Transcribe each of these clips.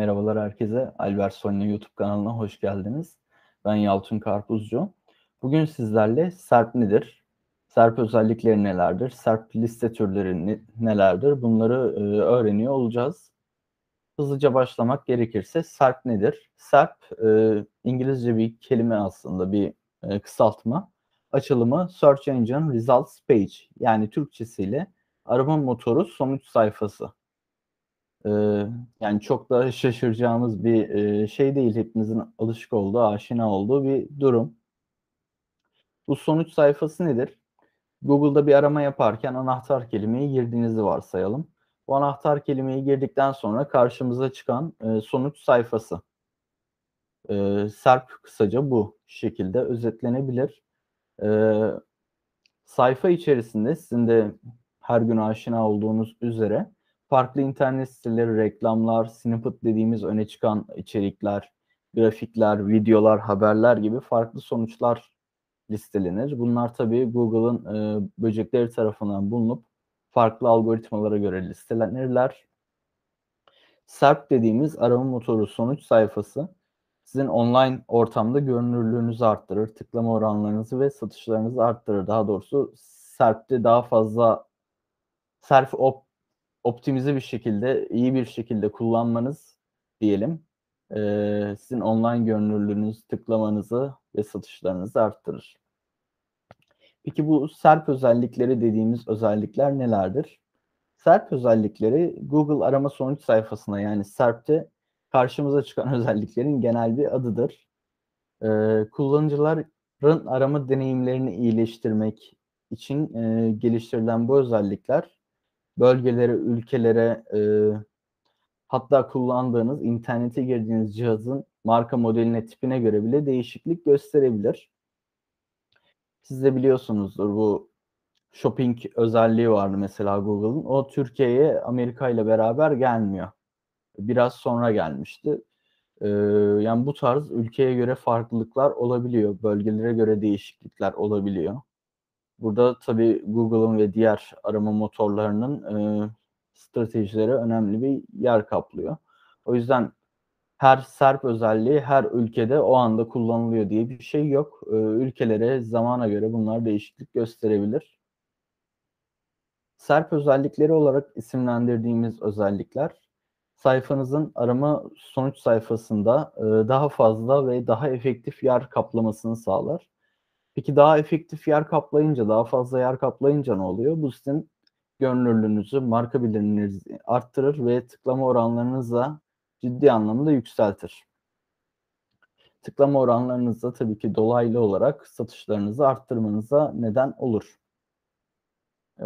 Merhabalar herkese. Albert Soyna YouTube kanalına hoş geldiniz. Ben Yalçın Karpuzcu. Bugün sizlerle SERP nedir? SERP özellikleri nelerdir? SERP liste türleri ne, nelerdir? Bunları e, öğreniyor olacağız. Hızlıca başlamak gerekirse SERP nedir? SERP e, İngilizce bir kelime aslında bir e, kısaltma. Açılımı Search Engine Results Page yani Türkçesiyle arama motoru sonuç sayfası. Yani çok da şaşıracağımız bir şey değil. Hepimizin alışık olduğu, aşina olduğu bir durum. Bu sonuç sayfası nedir? Google'da bir arama yaparken anahtar kelimeyi girdiğinizi varsayalım. Bu anahtar kelimeyi girdikten sonra karşımıza çıkan sonuç sayfası. SERP kısaca bu şekilde özetlenebilir. Sayfa içerisinde sizin de her gün aşina olduğunuz üzere farklı internet siteleri, reklamlar, snippet dediğimiz öne çıkan içerikler, grafikler, videolar, haberler gibi farklı sonuçlar listelenir. Bunlar tabii Google'ın e, böcekleri tarafından bulunup farklı algoritmalara göre listelenirler. SERP dediğimiz arama motoru sonuç sayfası sizin online ortamda görünürlüğünüzü arttırır, tıklama oranlarınızı ve satışlarınızı arttırır. Daha doğrusu SERP'te daha fazla SERP op optimize bir şekilde, iyi bir şekilde kullanmanız diyelim e, sizin online görünürlüğünüzü, tıklamanızı ve satışlarınızı arttırır. Peki bu SERP özellikleri dediğimiz özellikler nelerdir? SERP özellikleri Google arama sonuç sayfasına yani SERP'te karşımıza çıkan özelliklerin genel bir adıdır. Ee, kullanıcıların arama deneyimlerini iyileştirmek için e, geliştirilen bu özellikler bölgelere, ülkelere e, hatta kullandığınız internete girdiğiniz cihazın marka modeline, tipine göre bile değişiklik gösterebilir. Siz de biliyorsunuzdur bu shopping özelliği vardı mesela Google'ın. O Türkiye'ye Amerika ile beraber gelmiyor. Biraz sonra gelmişti. Ee, yani bu tarz ülkeye göre farklılıklar olabiliyor. Bölgelere göre değişiklikler olabiliyor. Burada tabii Google'ın ve diğer arama motorlarının e, stratejileri önemli bir yer kaplıyor. O yüzden her SERP özelliği her ülkede o anda kullanılıyor diye bir şey yok. E, ülkelere zamana göre bunlar değişiklik gösterebilir. SERP özellikleri olarak isimlendirdiğimiz özellikler sayfanızın arama sonuç sayfasında e, daha fazla ve daha efektif yer kaplamasını sağlar. Peki daha efektif yer kaplayınca, daha fazla yer kaplayınca ne oluyor? Bu sizin görünürlüğünüzü, marka bilinirliğinizi arttırır ve tıklama oranlarınızı da ciddi anlamda yükseltir. Tıklama oranlarınız da tabii ki dolaylı olarak satışlarınızı arttırmanıza neden olur. Ee,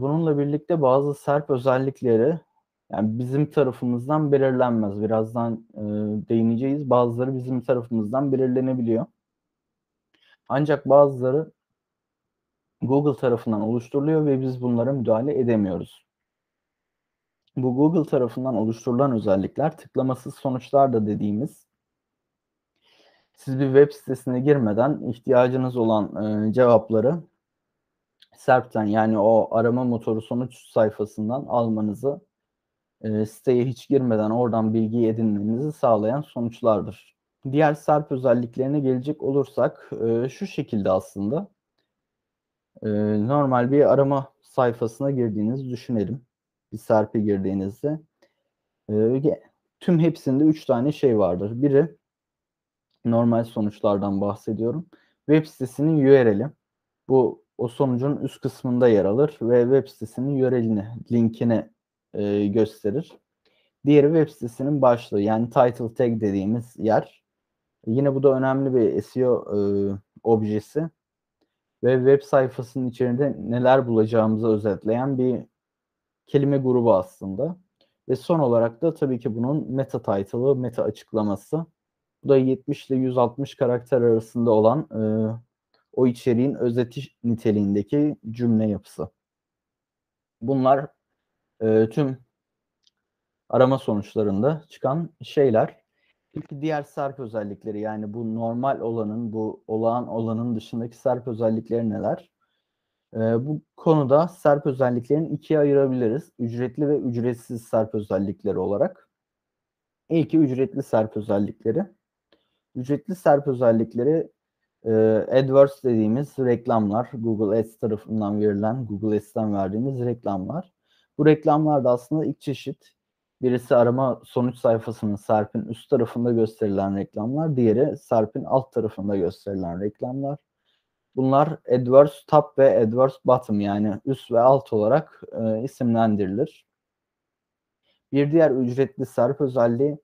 bununla birlikte bazı SERP özellikleri yani bizim tarafımızdan belirlenmez. Birazdan e, değineceğiz. Bazıları bizim tarafımızdan belirlenebiliyor. Ancak bazıları Google tarafından oluşturuluyor ve biz bunlara müdahale edemiyoruz. Bu Google tarafından oluşturulan özellikler tıklamasız sonuçlar da dediğimiz siz bir web sitesine girmeden ihtiyacınız olan e, cevapları SERP'ten yani o arama motoru sonuç sayfasından almanızı e, siteye hiç girmeden oradan bilgi edinmenizi sağlayan sonuçlardır. Diğer SERP özelliklerine gelecek olursak e, şu şekilde aslında. E, normal bir arama sayfasına girdiğinizi düşünelim. Bir SERP'e girdiğinizde. E, tüm hepsinde 3 tane şey vardır. Biri normal sonuçlardan bahsediyorum. Web sitesinin URL'i. Bu o sonucun üst kısmında yer alır ve web sitesinin URL'ini, linkini e, gösterir. Diğeri web sitesinin başlığı yani title tag dediğimiz yer. Yine bu da önemli bir SEO e, objesi ve web sayfasının içerisinde neler bulacağımızı özetleyen bir kelime grubu aslında. Ve son olarak da tabii ki bunun meta title'ı, meta açıklaması. Bu da 70 ile 160 karakter arasında olan e, o içeriğin özeti niteliğindeki cümle yapısı. Bunlar e, tüm arama sonuçlarında çıkan şeyler. Peki diğer SERP özellikleri yani bu normal olanın, bu olağan olanın dışındaki SERP özellikleri neler? Ee, bu konuda SERP özelliklerini ikiye ayırabiliriz. Ücretli ve ücretsiz SERP özellikleri olarak. İlki ücretli SERP özellikleri. Ücretli SERP özellikleri e, AdWords dediğimiz reklamlar, Google Ads tarafından verilen, Google Ads'ten verdiğimiz reklamlar. Bu reklamlar da aslında ilk çeşit. Birisi arama sonuç sayfasının SERP'in üst tarafında gösterilen reklamlar, diğeri SERP'in alt tarafında gösterilen reklamlar. Bunlar AdWords Top ve AdWords Bottom yani üst ve alt olarak e, isimlendirilir. Bir diğer ücretli SERP özelliği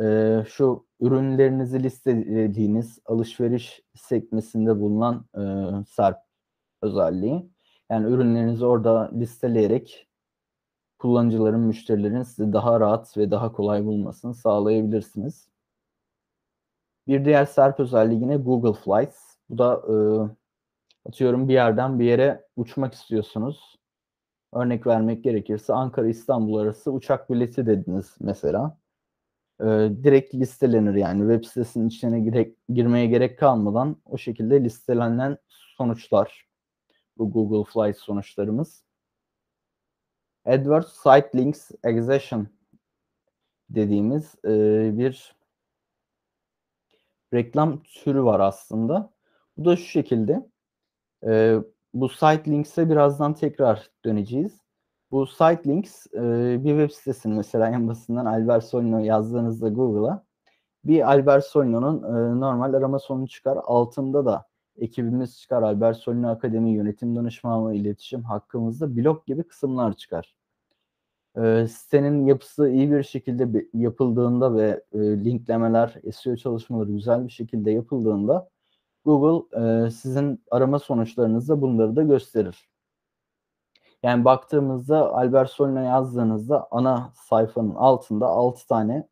e, şu ürünlerinizi listelediğiniz alışveriş sekmesinde bulunan e, SERP özelliği. Yani ürünlerinizi orada listeleyerek kullanıcıların, müşterilerin sizi daha rahat ve daha kolay bulmasını sağlayabilirsiniz. Bir diğer SERP özelliği yine Google Flights. Bu da e, atıyorum bir yerden bir yere uçmak istiyorsunuz. Örnek vermek gerekirse Ankara İstanbul arası uçak bileti dediniz mesela. E, direkt listelenir yani web sitesinin içine gire, girmeye gerek kalmadan o şekilde listelenen sonuçlar bu Google Flights sonuçlarımız. AdWords Site Links Accession dediğimiz e, bir reklam türü var aslında. Bu da şu şekilde. E, bu site links'e birazdan tekrar döneceğiz. Bu site links e, bir web sitesini mesela en basitinden Albert Solino yazdığınızda Google'a bir Albert Solino'nun e, normal arama sonu çıkar. Altında da ekibimiz çıkar. Albert Solino Akademi Yönetim Danışmanlığı İletişim hakkımızda blog gibi kısımlar çıkar. E, sitenin yapısı iyi bir şekilde yapıldığında ve e, linklemeler, SEO çalışmaları güzel bir şekilde yapıldığında Google e, sizin arama sonuçlarınızda bunları da gösterir. Yani baktığımızda Albert Solina yazdığınızda ana sayfanın altında 6 tane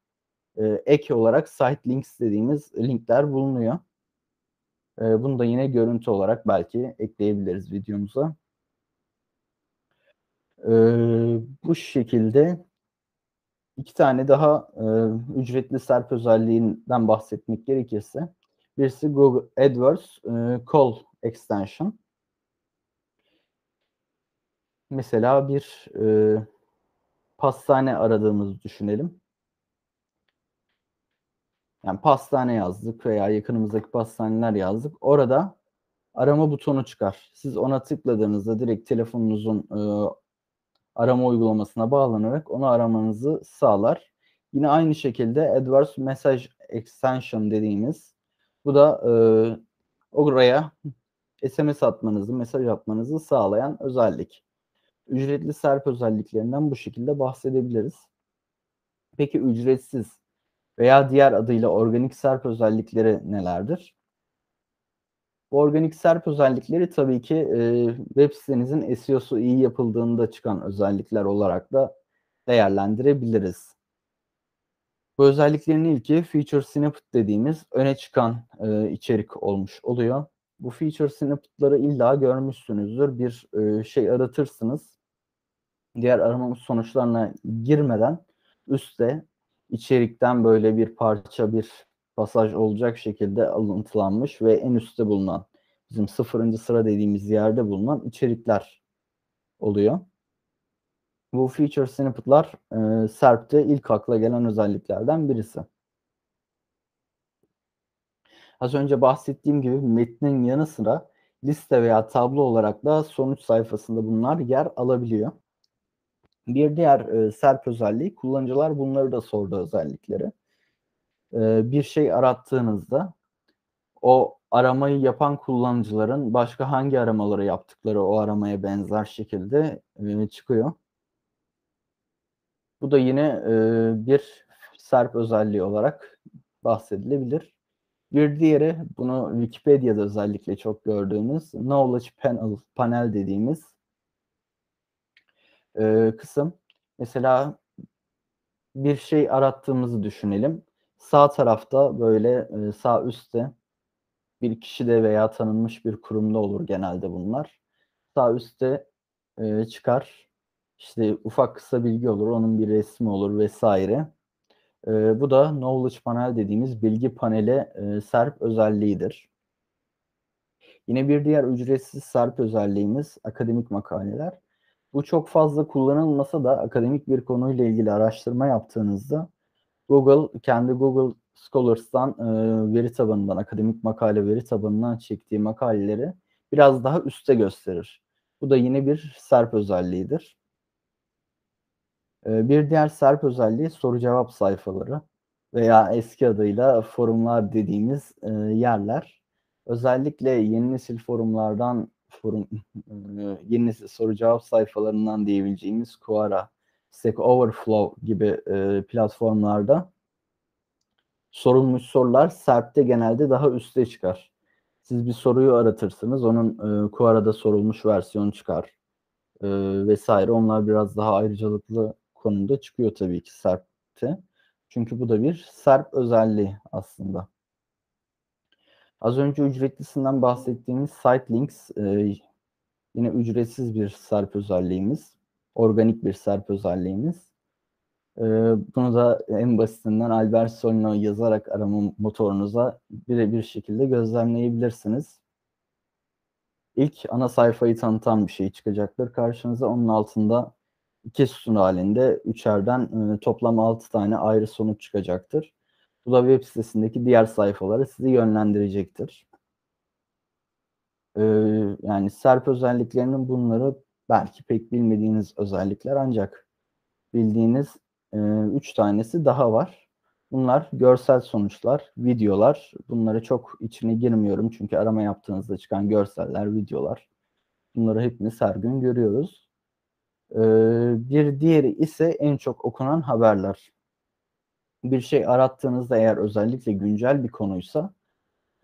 e, ek olarak site links dediğimiz linkler bulunuyor. E, bunu da yine görüntü olarak belki ekleyebiliriz videomuza. E, bu şekilde iki tane daha e, ücretli SERP özelliğinden bahsetmek gerekirse Birisi Google AdWords e, Call Extension. Mesela bir e, pastane aradığımızı düşünelim. Yani pastane yazdık veya yakınımızdaki pastaneler yazdık. Orada arama butonu çıkar. Siz ona tıkladığınızda direkt telefonunuzun e, arama uygulamasına bağlanarak onu aramanızı sağlar. Yine aynı şekilde AdWords Message Extension dediğimiz bu da e, oraya SMS atmanızı, mesaj atmanızı sağlayan özellik. Ücretli SERP özelliklerinden bu şekilde bahsedebiliriz. Peki ücretsiz veya diğer adıyla organik SERP özellikleri nelerdir? Bu organik SERP özellikleri tabii ki e, web sitenizin SEO'su iyi yapıldığında çıkan özellikler olarak da değerlendirebiliriz. Bu özelliklerin ilki Feature Snippet dediğimiz öne çıkan e, içerik olmuş oluyor. Bu Feature Snippet'ları illa görmüşsünüzdür. Bir e, şey aratırsınız. Diğer arama sonuçlarına girmeden üstte içerikten böyle bir parça, bir pasaj olacak şekilde alıntılanmış ve en üstte bulunan bizim sıfırıncı sıra dediğimiz yerde bulunan içerikler oluyor. Bu feature snippet'lar e, SERP'te ilk akla gelen özelliklerden birisi. Az önce bahsettiğim gibi metnin yanı sıra liste veya tablo olarak da sonuç sayfasında bunlar yer alabiliyor. Bir diğer e, SERP özelliği kullanıcılar bunları da sordu özellikleri. E, bir şey arattığınızda o aramayı yapan kullanıcıların başka hangi aramaları yaptıkları o aramaya benzer şekilde e, çıkıyor. Bu da yine e, bir SERP özelliği olarak bahsedilebilir. Bir diğeri bunu Wikipedia'da özellikle çok gördüğümüz Knowledge Panel, panel dediğimiz e, kısım. Mesela bir şey arattığımızı düşünelim. Sağ tarafta böyle e, sağ üstte bir kişide veya tanınmış bir kurumda olur genelde bunlar. Sağ üstte e, çıkar işte ufak kısa bilgi olur, onun bir resmi olur vesaire. E, bu da Knowledge Panel dediğimiz bilgi paneli e, SERP özelliğidir. Yine bir diğer ücretsiz SERP özelliğimiz akademik makaleler. Bu çok fazla kullanılmasa da akademik bir konuyla ilgili araştırma yaptığınızda Google kendi Google Scholars'tan e, veri tabanından, akademik makale veri tabanından çektiği makaleleri biraz daha üste gösterir. Bu da yine bir SERP özelliğidir. E, bir diğer SERP özelliği soru cevap sayfaları veya eski adıyla forumlar dediğimiz e, yerler. Özellikle yeni nesil forumlardan forum e, yeni nesil soru cevap sayfalarından diyebileceğimiz Quora, Stack Overflow gibi e, platformlarda sorulmuş sorular SERP'te genelde daha üste çıkar. Siz bir soruyu aratırsınız, onun e, Quora'da sorulmuş versiyonu çıkar e, vesaire. Onlar biraz daha ayrıcalıklı konumda çıkıyor tabii ki SERP'te. Çünkü bu da bir SERP özelliği aslında. Az önce ücretlisinden bahsettiğimiz Sitelinks e, yine ücretsiz bir SERP özelliğimiz. Organik bir SERP özelliğimiz. E, bunu da en basitinden Albert Solino yazarak arama motorunuza birebir şekilde gözlemleyebilirsiniz. İlk ana sayfayı tanıtan bir şey çıkacaktır karşınıza. Onun altında iki sütun halinde üçerden e, toplam altı tane ayrı sonuç çıkacaktır. Bu da web sitesindeki diğer sayfaları sizi yönlendirecektir. Ee, yani SERP özelliklerinin bunları belki pek bilmediğiniz özellikler ancak bildiğiniz e, üç tanesi daha var. Bunlar görsel sonuçlar, videolar. Bunları çok içine girmiyorum çünkü arama yaptığınızda çıkan görseller, videolar. Bunları hepimiz her gün görüyoruz. Ee, bir diğeri ise en çok okunan haberler bir şey arattığınızda eğer özellikle güncel bir konuysa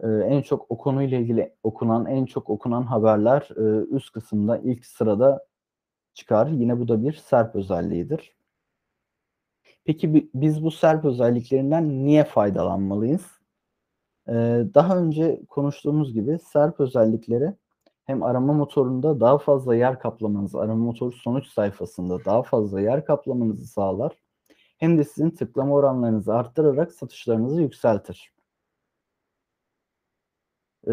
e, en çok o konuyla ilgili okunan, en çok okunan haberler e, üst kısımda ilk sırada çıkar. Yine bu da bir SERP özelliğidir. Peki biz bu SERP özelliklerinden niye faydalanmalıyız? E, daha önce konuştuğumuz gibi SERP özellikleri hem arama motorunda daha fazla yer kaplamanızı, arama motoru sonuç sayfasında daha fazla yer kaplamanızı sağlar hem de sizin tıklama oranlarınızı arttırarak satışlarınızı yükseltir. Ee,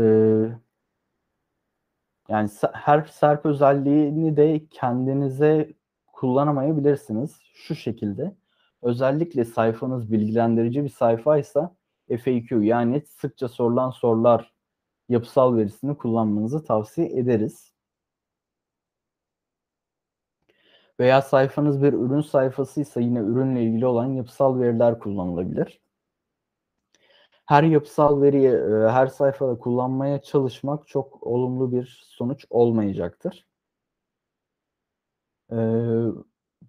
yani her SERP özelliğini de kendinize kullanamayabilirsiniz. Şu şekilde. Özellikle sayfanız bilgilendirici bir sayfaysa FAQ yani sıkça sorulan sorular yapısal verisini kullanmanızı tavsiye ederiz. Veya sayfanız bir ürün sayfasıysa yine ürünle ilgili olan yapısal veriler kullanılabilir. Her yapısal veriyi e, her sayfada kullanmaya çalışmak çok olumlu bir sonuç olmayacaktır. E,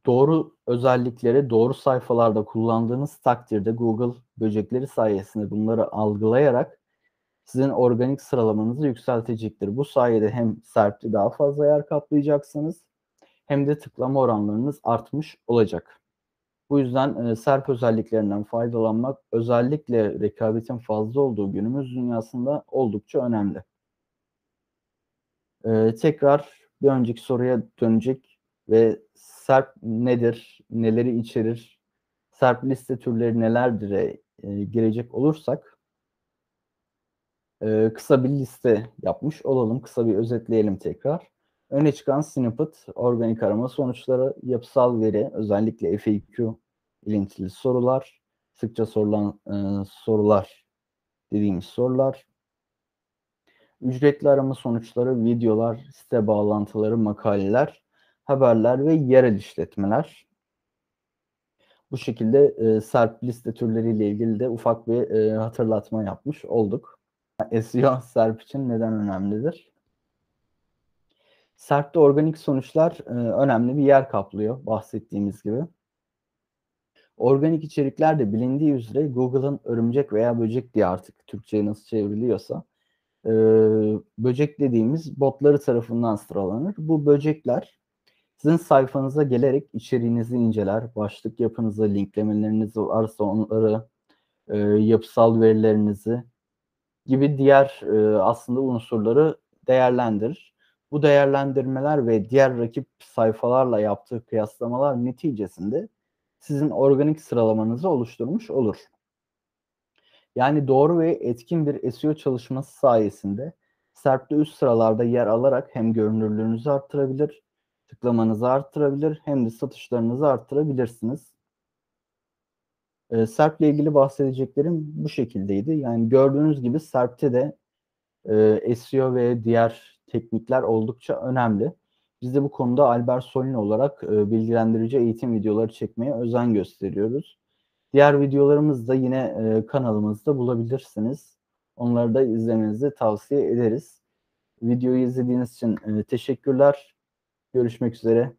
doğru özellikleri doğru sayfalarda kullandığınız takdirde Google böcekleri sayesinde bunları algılayarak sizin organik sıralamanızı yükseltecektir. Bu sayede hem SERP'te daha fazla yer kaplayacaksınız hem de tıklama oranlarınız artmış olacak. Bu yüzden e, SERP özelliklerinden faydalanmak özellikle rekabetin fazla olduğu günümüz dünyasında oldukça önemli. E, tekrar bir önceki soruya dönecek ve SERP nedir, neleri içerir, SERP liste türleri nelerdir e, girecek olursak e, kısa bir liste yapmış olalım. Kısa bir özetleyelim tekrar. Öne çıkan snippet, organik arama sonuçları, yapısal veri, özellikle FAQ ilintili sorular, sıkça sorulan e, sorular dediğimiz sorular, ücretli arama sonuçları, videolar, site bağlantıları, makaleler, haberler ve yerel işletmeler. Bu şekilde e, SERP liste türleriyle ilgili de ufak bir e, hatırlatma yapmış olduk. SEO SERP için neden önemlidir? Sertte organik sonuçlar e, önemli bir yer kaplıyor bahsettiğimiz gibi. Organik içerikler de bilindiği üzere Google'ın örümcek veya böcek diye artık Türkçe'ye nasıl çevriliyorsa e, böcek dediğimiz botları tarafından sıralanır. Bu böcekler sizin sayfanıza gelerek içeriğinizi inceler, başlık yapınızı, linklemeleriniz varsa onları, e, yapısal verilerinizi gibi diğer e, aslında unsurları değerlendirir. Bu değerlendirmeler ve diğer rakip sayfalarla yaptığı kıyaslamalar neticesinde sizin organik sıralamanızı oluşturmuş olur. Yani doğru ve etkin bir SEO çalışması sayesinde SERP'te üst sıralarda yer alarak hem görünürlüğünüzü arttırabilir, tıklamanızı arttırabilir hem de satışlarınızı arttırabilirsiniz. E, SERP ile ilgili bahsedeceklerim bu şekildeydi. Yani gördüğünüz gibi SERP'te de e, SEO ve diğer teknikler oldukça önemli. Biz de bu konuda Albert Solin olarak e, bilgilendirici eğitim videoları çekmeye özen gösteriyoruz. Diğer videolarımızı da yine e, kanalımızda bulabilirsiniz. Onları da izlemenizi tavsiye ederiz. Videoyu izlediğiniz için e, teşekkürler. Görüşmek üzere.